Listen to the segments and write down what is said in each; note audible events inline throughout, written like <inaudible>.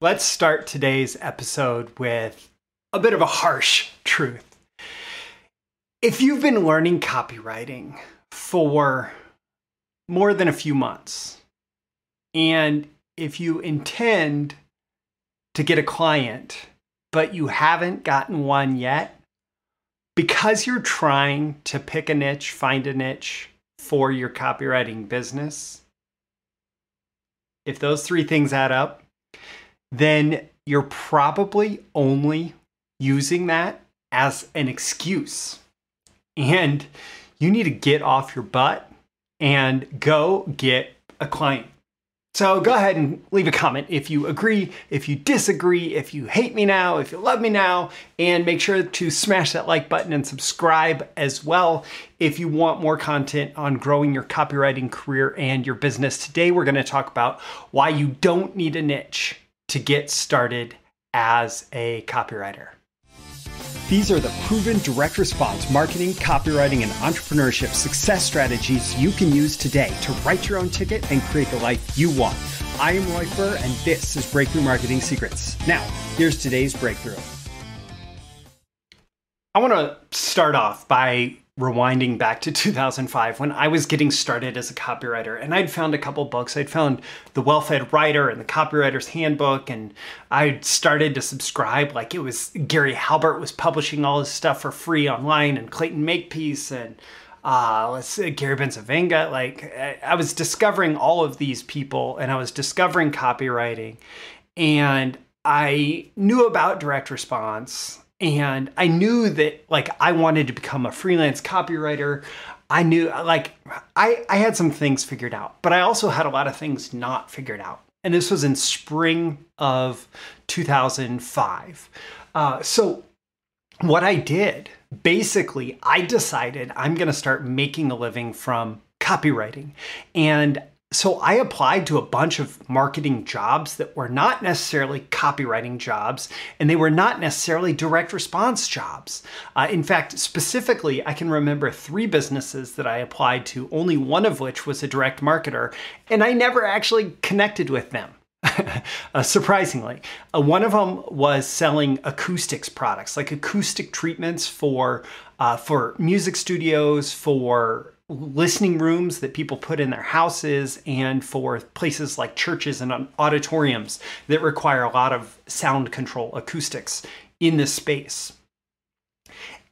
let's start today's episode with a bit of a harsh truth. If you've been learning copywriting for more than a few months, and if you intend to get a client, but you haven't gotten one yet, because you're trying to pick a niche, find a niche for your copywriting business, if those three things add up, then you're probably only using that as an excuse. And you need to get off your butt and go get a client. So go ahead and leave a comment if you agree, if you disagree, if you hate me now, if you love me now, and make sure to smash that like button and subscribe as well if you want more content on growing your copywriting career and your business. Today we're going to talk about why you don't need a niche to get started as a copywriter. These are the proven direct response marketing, copywriting, and entrepreneurship success strategies you can use today to write your own ticket and create the life you want. I am Roy Furr, and this is Breakthrough Marketing Secrets. Now, here's today's breakthrough. I want to start off by rewinding back to <laughs> 2005 when I was getting started as a copywriter. And I'd found a couple books. I'd found The Well Fed Writer and The Copywriter's Handbook. And I started to subscribe. Like it was Gary Halbert was publishing all his stuff for free online and Clayton Makepeace and uh, let's say Gary Bencivenga. Like I was discovering all of these people and I was discovering copywriting. And I knew about direct response and I knew that like I wanted to become a freelance copywriter. I knew like I I had some things figured out, but I also had a lot of things not figured out. And this was in spring of 2005. Uh, so what I did basically, I decided I'm going to start making a living from copywriting. And so I applied to a bunch of marketing jobs that were not necessarily copywriting jobs, and they were not necessarily direct response jobs. Uh, in fact, specifically, I can remember three businesses that I applied to, only one of which was a direct marketer, and I never actually connected with them. <laughs> uh, surprisingly, uh, one of them was selling acoustics products, like acoustic treatments for uh, for music studios, for listening rooms that people put in their houses and for places like churches and auditoriums that require a lot of sound control acoustics in this space.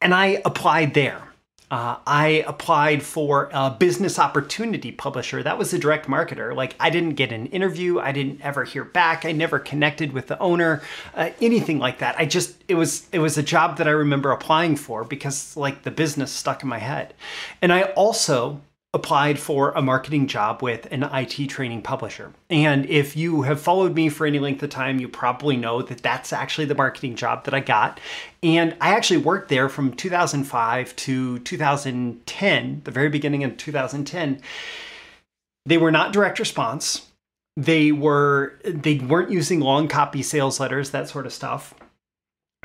And I applied there. Uh, I applied for a business opportunity publisher. That was a direct marketer. Like, I didn't get an interview. I didn't ever hear back. I never connected with the owner, uh, anything like that. I just, it was, it was a job that I remember applying for because, like, the business stuck in my head. And I also applied for a marketing job with an IT training publisher. And if you have followed me for any length of time, you probably know that that's actually the marketing job that I got. And I actually worked there from 2005 to 2010, the very beginning of 2010. They were not direct response. They were they weren't using long copy sales letters, that sort of stuff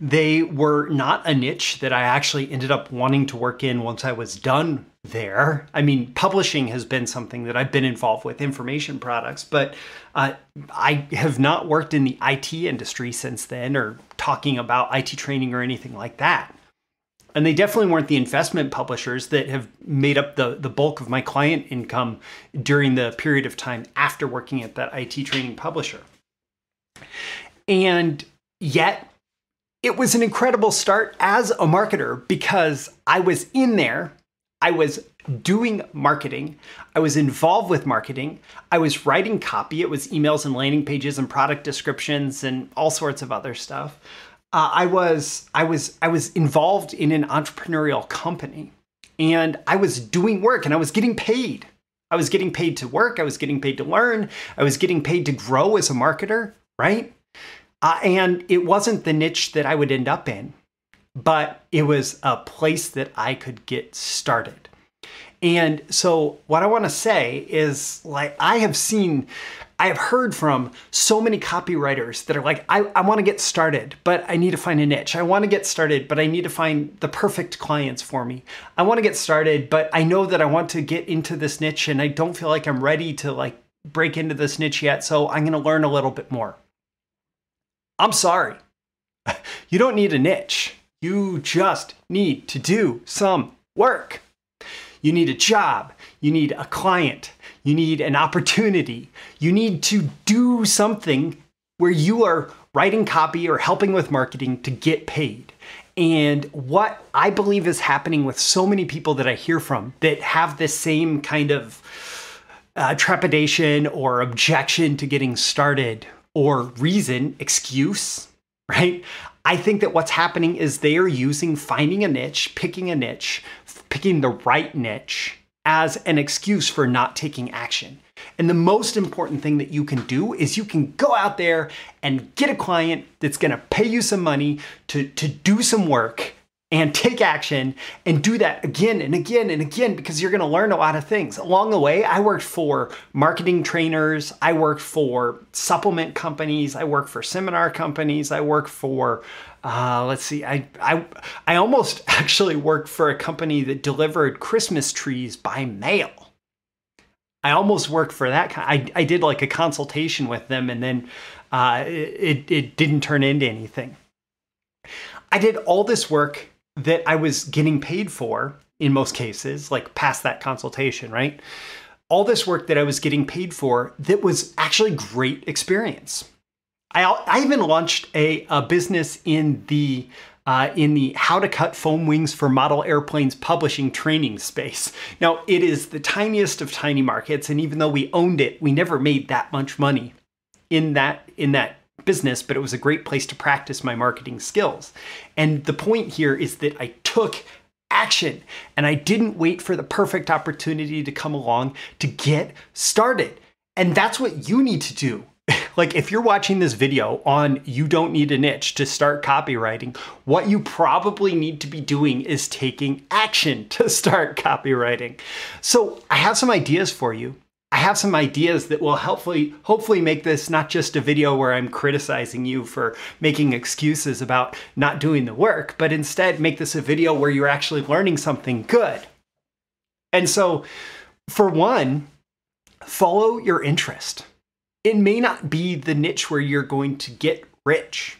they were not a niche that I actually ended up wanting to work in once I was done there. I mean, publishing has been something that I've been involved with, information products, but uh, I have not worked in the IT industry since then or talking about IT training or anything like that. And they definitely weren't the investment publishers that have made up the, the bulk of my client income during the period of time after working at that IT training publisher. And yet, it was an incredible start as a marketer because I was in there, I was doing marketing, I was involved with marketing, I was writing copy, it was emails and landing pages and product descriptions and all sorts of other stuff. Uh, I was I was I was involved in an entrepreneurial company and I was doing work and I was getting paid. I was getting paid to work, I was getting paid to learn, I was getting paid to grow as a marketer, right? Uh, and it wasn't the niche that I would end up in, but it was a place that I could get started. And so, what I want to say is like, I have seen, I have heard from so many copywriters that are like, I, I want to get started, but I need to find a niche. I want to get started, but I need to find the perfect clients for me. I want to get started, but I know that I want to get into this niche and I don't feel like I'm ready to like break into this niche yet. So, I'm going to learn a little bit more. I'm sorry. You don't need a niche. You just need to do some work. You need a job. You need a client. You need an opportunity. You need to do something where you are writing copy or helping with marketing to get paid. And what I believe is happening with so many people that I hear from that have this same kind of uh, trepidation or objection to getting started or reason, excuse, right? I think that what's happening is they are using finding a niche, picking a niche, picking the right niche as an excuse for not taking action. And the most important thing that you can do is you can go out there and get a client that's gonna pay you some money to, to do some work and take action and do that again and again and again because you're going to learn a lot of things. Along the way, I worked for marketing trainers, I worked for supplement companies, I worked for seminar companies, I worked for uh, let's see, I, I, I almost <laughs> actually worked for a company that delivered Christmas trees by mail. I almost worked for that. I, I did like a consultation with them and then uh, it, it didn't turn into anything. I did all this work that I was getting paid for in most cases, like past that consultation, right? All this work that I was getting paid for that was actually great experience. I, I even launched a, a business in the uh, in the how to cut foam wings for model airplanes publishing training space. Now, it is the tiniest of tiny markets, and even though we owned it, we never made that much money in that in that business, but it was a great place to practice my marketing skills. And the point here is that I took action and I didn't wait for the perfect opportunity to come along to get started. And that's what you need to do. <laughs> like if you're watching this video on you don't need a niche to start copywriting, what you probably need to be doing is taking action <laughs> to start copywriting. So I have some ideas for you I have some ideas that will hopefully hopefully make this not just a video where I'm criticizing you for making excuses about not doing the work, but instead make this a video where you're actually learning something good. And so, for one, follow your interest. It may not be the niche where you're going to get rich.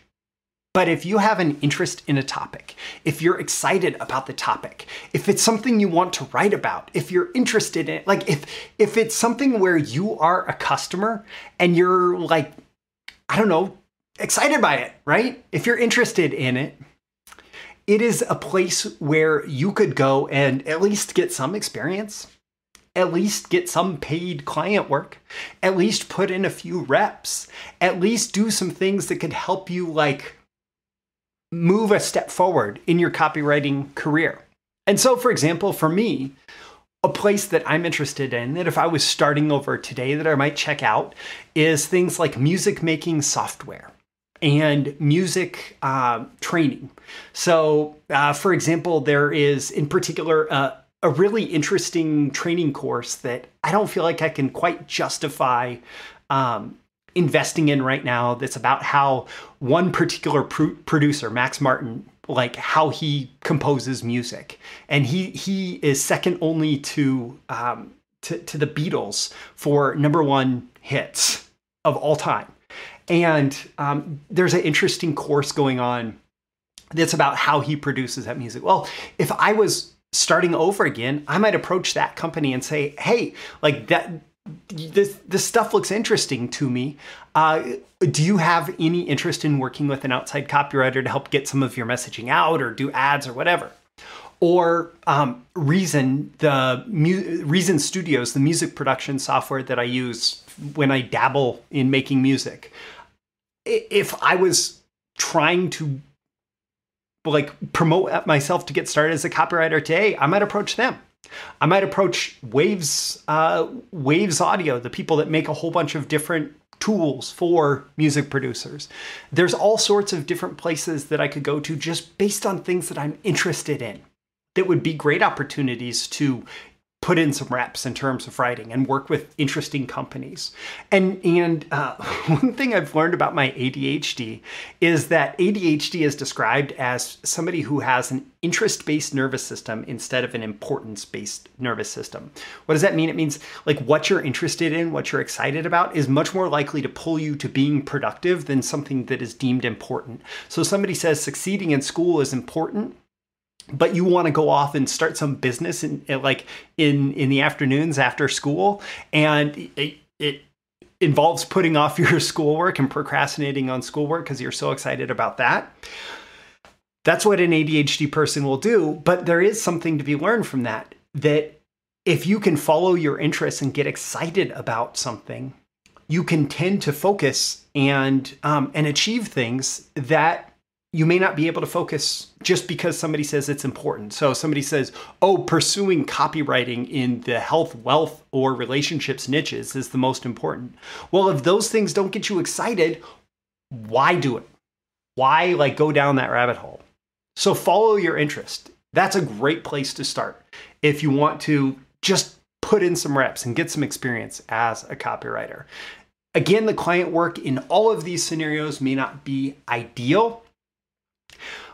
But if you have an interest in a topic, if you're excited about the topic, if it's something you want to write about, if you're interested in it, like if if it's something where you are a customer and you're like I don't know, excited by it, right? If you're interested in it, it is a place where you could go and at least get some experience, at least get some paid client work, at least put in a few reps, at least do some things that could help you like move a step forward in your copywriting career. And so, for example, for me, a place that I'm interested in that if I was starting over today that I might check out is things like music making software and music uh, training. So, uh, for example, there is in particular uh, a really interesting training course that I don't feel like I can quite justify um, investing in right now that's about how one particular pr- producer, Max Martin, like how he composes music, and he he is second only to um, to, to the Beatles for number one hits of all time. And um, there's an interesting course going on that's about how he produces that music. Well, if I was starting over again, I might approach that company and say, "Hey, like that this this stuff looks interesting to me. Uh, do you have any interest in working with an outside copywriter to help get some of your messaging out, or do ads, or whatever? Or um, Reason, the Mu- Reason Studios, the music production software that I use when I dabble in making music. If I was trying to like promote myself to get started as a copywriter today, I might approach them I might approach Waves uh, Waves Audio, the people that make a whole bunch of different tools for music producers. There's all sorts of different places that I could go to just based on things that I'm interested in. That would be great opportunities to put in some reps in terms of writing and work with interesting companies. And and uh, <laughs> one thing I've learned about my ADHD is that ADHD is described as somebody who has an interest-based nervous system instead of an importance-based nervous system. What does that mean? It means like what you're interested in, what you're excited about is much more likely to pull you to being productive than something that is deemed important. So somebody says succeeding in school is important but you want to go off and start some business in, like in in the afternoons after school and it, it involves putting off <laughs> your schoolwork and procrastinating on schoolwork because you're so excited about that. That's what an ADHD person will do but there is something to be learned from that that if you can follow your interests and get excited about something you can tend to focus and um, and achieve things that you may not be able to focus just because somebody says it's important. So somebody says, "Oh, pursuing copywriting in the health, wealth, or relationships niches is the most important." Well, if those things don't get you excited, why do it? Why like go down that rabbit hole? So follow your interest. That's a great place to start if you want to just put in some reps and get some experience as a copywriter. Again, the client work in all of these scenarios may not be ideal,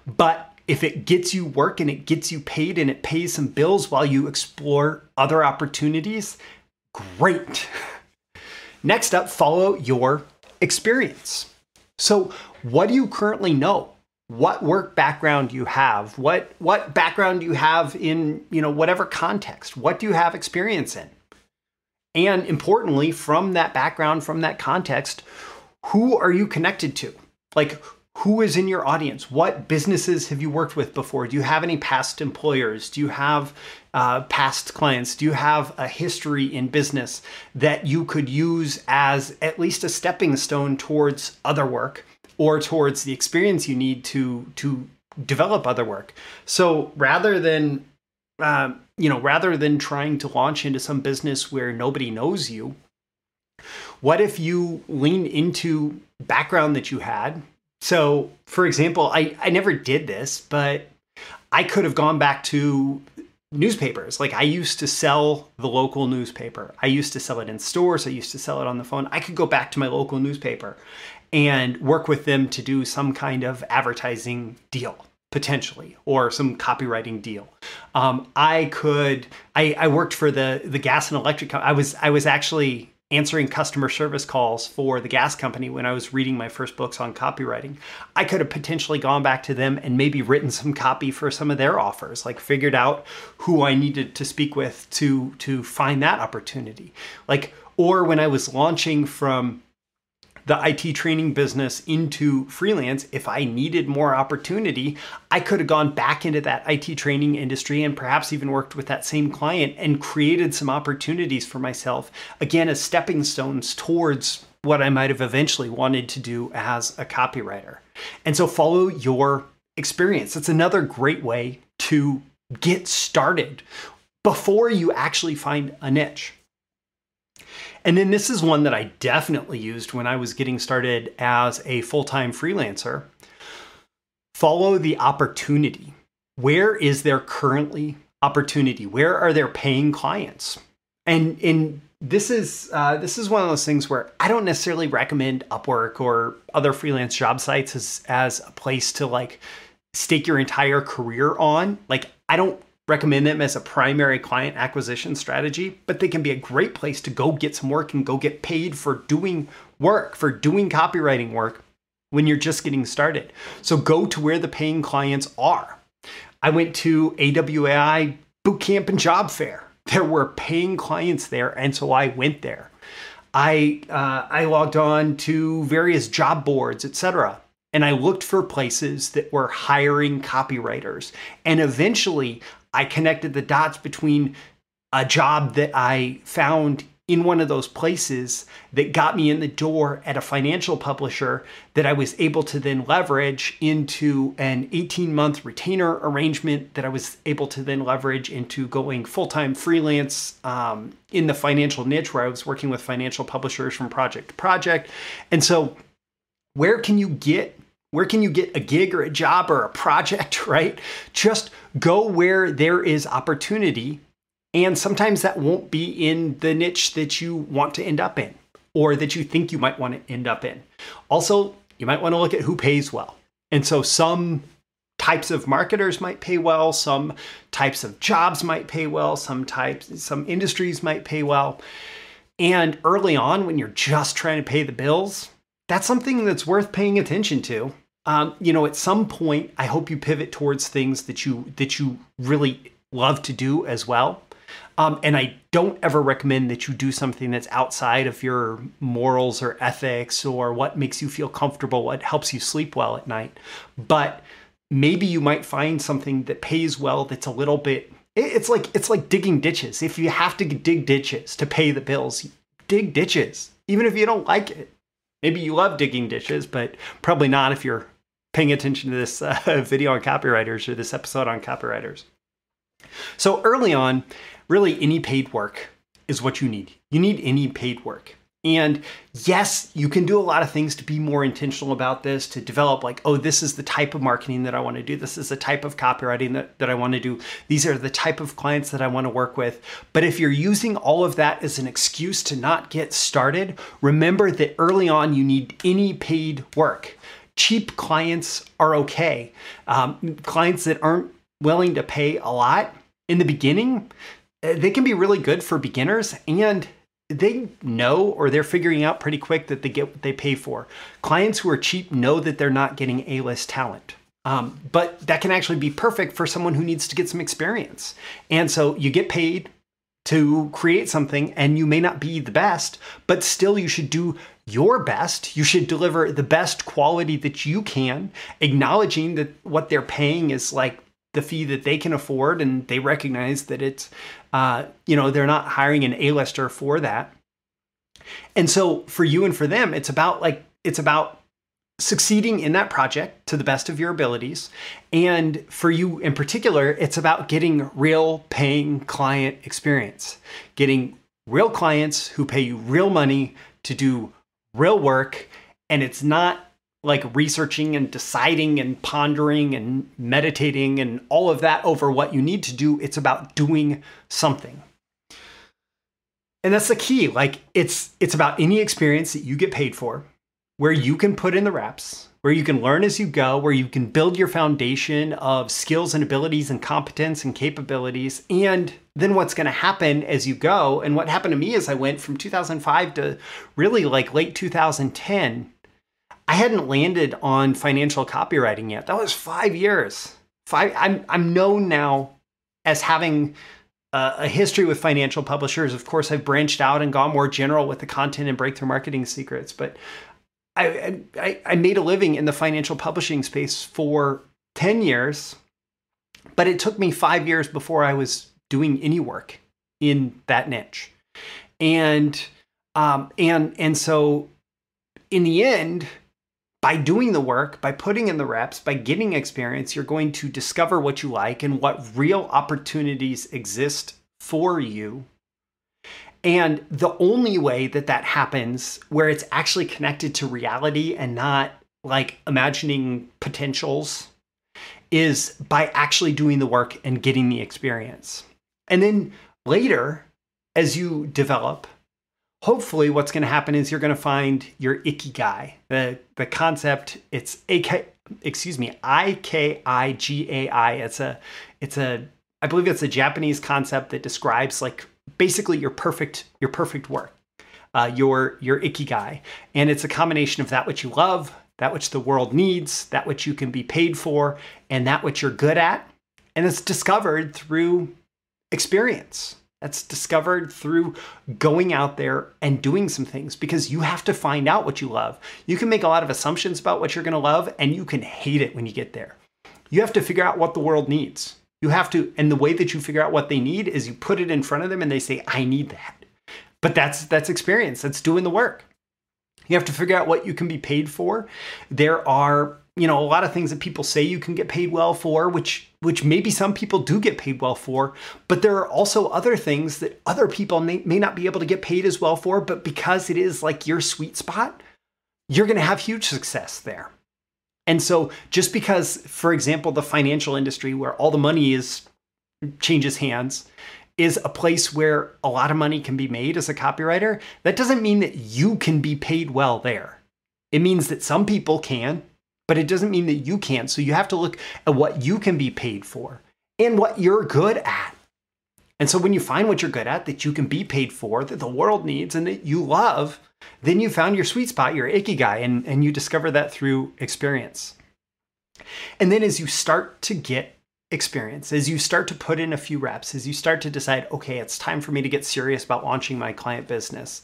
but if it gets you work and it gets you paid and it pays some bills while you explore other opportunities, great. Next up, follow your experience. So, what do you currently know? What work background do you have? What what background do you have in, you know, whatever context? What do you have experience in? And importantly, from that background, from that context, who are you connected to? Like who is in your audience? What businesses have you worked with before? Do you have any past employers? Do you have uh, past clients? Do you have a history in business that you could use as at least a stepping stone towards other work or towards the experience you need to to develop other work? So rather than uh, you know, rather than trying to launch into some business where nobody knows you, what if you lean into background that you had so, for example, I, I never did this, but I could have gone back to newspapers. Like I used to sell the local newspaper. I used to sell it in stores. I used to sell it on the phone. I could go back to my local newspaper and work with them to do some kind of advertising deal potentially or some copywriting deal um, i could I, I worked for the the gas and electric i was i was actually answering customer service calls for the gas company when I was reading my first books on copywriting. I could have potentially gone back to them and maybe written some copy for some of their offers, like figured out who I needed to speak with to to find that opportunity. Like or when I was launching from the IT training business into freelance, if I needed more opportunity, I could have gone back into that IT training industry and perhaps even worked with that same client and created some opportunities for myself, again, as stepping stones towards what I might have eventually wanted to do as a copywriter. And so follow your experience. It's another great way to get started before you actually find a niche. And then this is one that I definitely used when I was getting started as a full time freelancer. Follow the opportunity. Where is there currently opportunity? Where are there paying clients? And in this is uh, this is one of those things where I don't necessarily recommend Upwork or other freelance job sites as as a place to like stake your entire career on. Like I don't recommend them as a primary client acquisition strategy, but they can be a great place to go get some work and go get paid for doing work, for doing copywriting work when you're just getting started. So go to where the paying clients are. I went to AWAI Bootcamp and Job Fair. There were paying clients there, and so I went there. I uh, I logged on to various job boards, etc and I looked for places that were hiring copywriters. And eventually I connected the dots between a job that I found in one of those places that got me in the door at a financial publisher that I was able to then leverage into an 18 month retainer arrangement that I was able to then leverage into going full time freelance um, in the financial niche where I was working with financial publishers from project to project. And so, where can you get where can you get a gig or a job or a project, <laughs> right? Just go where there is opportunity And sometimes that won't be in the niche that you want to end up in or that you think you might want to end up in. Also, you might want to look at who pays well. And so some types of marketers might pay well, some types of jobs might pay well, some types some industries might pay well. And early on when you're just trying to pay the bills, that's something that's worth paying attention to. Um, you know, at some point, I hope you pivot towards things that you that you really love to do as well. Um, and I don't ever recommend that you do something that's outside of your morals or ethics or what makes you feel comfortable, what helps you sleep well at night. But maybe you might find something that pays well that's a little bit it's like it's like digging ditches. If you have to dig ditches to pay the bills, dig ditches, even if you don't like it. Maybe you love digging ditches, but probably not if you're paying attention to this <laughs> uh, video on copywriters or this episode on copywriters. So early on, really any paid work is what you need. You need any paid work. And yes, you can do a lot of things to be more intentional about this, to develop like, oh, this is the type of marketing that I want to do. This is the type of copywriting that, that I want to do. These are the type of clients that I want to work with. But if you're using all of that as an excuse to not get started, remember that early on you need any paid work. Cheap clients are okay. Um, clients that aren't willing to pay a lot in the beginning, eh, they can be really good for beginners and they know or they're figuring out pretty quick that they get what they pay for. Clients who are cheap know that they're not getting A list talent. Um, but that can actually be perfect for someone who needs to get some experience. And so you get paid to create something and you may not be the best, but still you should do your best. You should deliver the best quality that you can, acknowledging that what they're paying is like the fee that they can afford and they recognize that it's uh, you know they're not hiring an a-lister for that and so for you and for them it's about like it's about succeeding in that project to the best of your abilities and for you in particular it's about getting real paying client experience getting real clients who pay you real money to do real work and it's not like researching and deciding and pondering and meditating and all of that over what you need to do. It's about doing something. And that's the key. Like it's it's about any experience that you get paid for, where you can put in the reps, where you can learn as you go, where you can build your foundation of skills and abilities and competence and capabilities. And then what's going to happen as you go, and what happened to me is I went from 2005 to really like late 2010 I hadn't landed on financial copywriting yet. That was five years. Five. I'm I'm known now as having a, history with financial publishers. Of course, I've branched out and gone more general with the content and breakthrough marketing secrets. But I, I, I made a living in the financial publishing space for ten years. But it took me five years before I was doing any work in that niche, and um, and and so in the end by doing the work, by putting in the reps, by getting experience, you're going to discover what you like and what real opportunities exist for you. And the only way that that happens, where it's actually connected to reality and not like imagining potentials, is by actually doing the work and getting the experience. And then later, as you develop, hopefully what's going to happen is you're going to find your ikigai. The the concept it's AK excuse me I K I G A I. It's a it's a I believe it's a Japanese concept that describes like basically your perfect your perfect work. Uh, your your ikigai and it's a combination of that which you love that which the world needs that which you can be paid for and that which you're good at and it's discovered through experience that's discovered through going out there and doing some things because you have to find out what you love. You can make a lot of assumptions about what you're going to love and you can hate it when you get there. You have to figure out what the world needs. You have to, and the way that you figure out what they need is you put it in front of them and they say, I need that. But that's that's experience. That's doing the work. You have to figure out what you can be paid for. There are you know a lot of things that people say you can get paid well for which which maybe some people do get paid well for but there are also other things that other people may, may not be able to get paid as well for but because it is like your sweet spot you're going to have huge success there and so just because for example the financial industry where all the money is changes hands is a place where a lot of money can be made as a copywriter, that doesn't mean that you can be paid well there. It means that some people can, but it doesn't mean that you can't. So you have to look at what you can be paid for and what you're good at. And so when you find what you're good at, that you can be paid for, that the world needs, and that you love, then you found your sweet spot, your ikigai, and, and you discover that through experience. And then as you start to get experience, as you start to put in a few reps, as you start to decide, okay, it's time for me to get serious about launching my client business,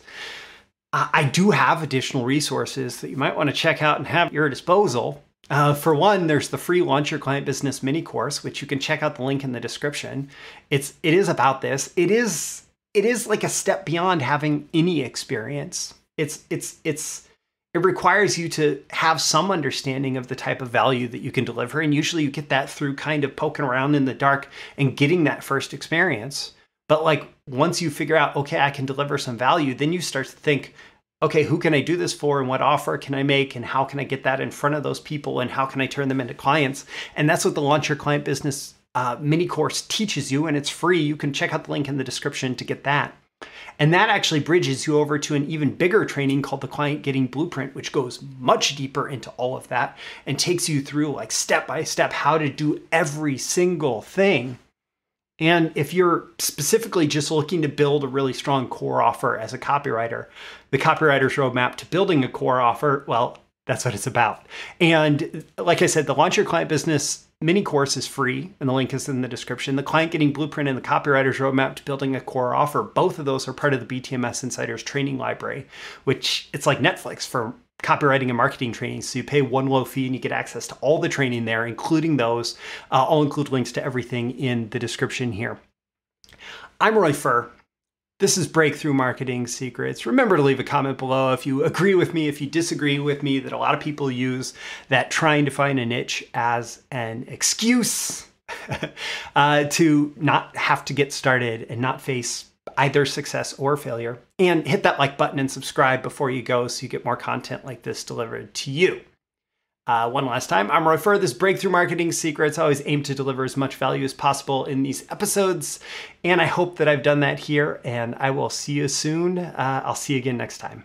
I do have additional resources that you might want to check out and have at your disposal. Uh, for one, there's the free Launch Your Client Business mini course, which you can check out the link in the description. It's it is about this. It is it is like a step beyond having any experience. It's it's it's it requires you to have some understanding of the type of value that you can deliver. And usually you get that through kind of poking around in the dark and getting that first experience. But like once you figure out, okay, I can deliver some value, then you start to think, okay, who can I do this for and what offer can I make and how can I get that in front of those people and how can I turn them into clients? And that's what the Launch Your Client Business uh, mini course teaches you and it's free. You can check out the link in the description to get that. And that actually bridges you over to an even bigger training called the Client Getting Blueprint, which goes much deeper into all of that and takes you through like step by step how to do every single thing. And if you're specifically just looking to build a really strong core offer as a copywriter, the copywriter's roadmap to building a core offer, well, that's what it's about. And like I said, the Launch Your Client Business mini course is free, and the link is in the description. The Client Getting Blueprint and the Copywriter's Roadmap to Building a Core Offer, both of those are part of the BTMS Insiders training library, which it's like Netflix for copywriting and marketing training. So you pay one low fee and you get access to all the training there, including those. Uh, I'll include links to everything in the description here. I'm Roy Furr. This is Breakthrough Marketing Secrets. Remember to leave a comment below if you agree with me, if you disagree with me, that a lot of people use that trying to find a niche as an excuse <laughs> uh, to not have to get started and not face either success or failure. And hit that like button and subscribe before you go so you get more content like this delivered to you. Uh, one last time, I'm Roy Furr. This Breakthrough Marketing Secrets. Always aim to deliver as much value as possible in these episodes, and I hope that I've done that here. And I will see you soon. Uh, I'll see you again next time.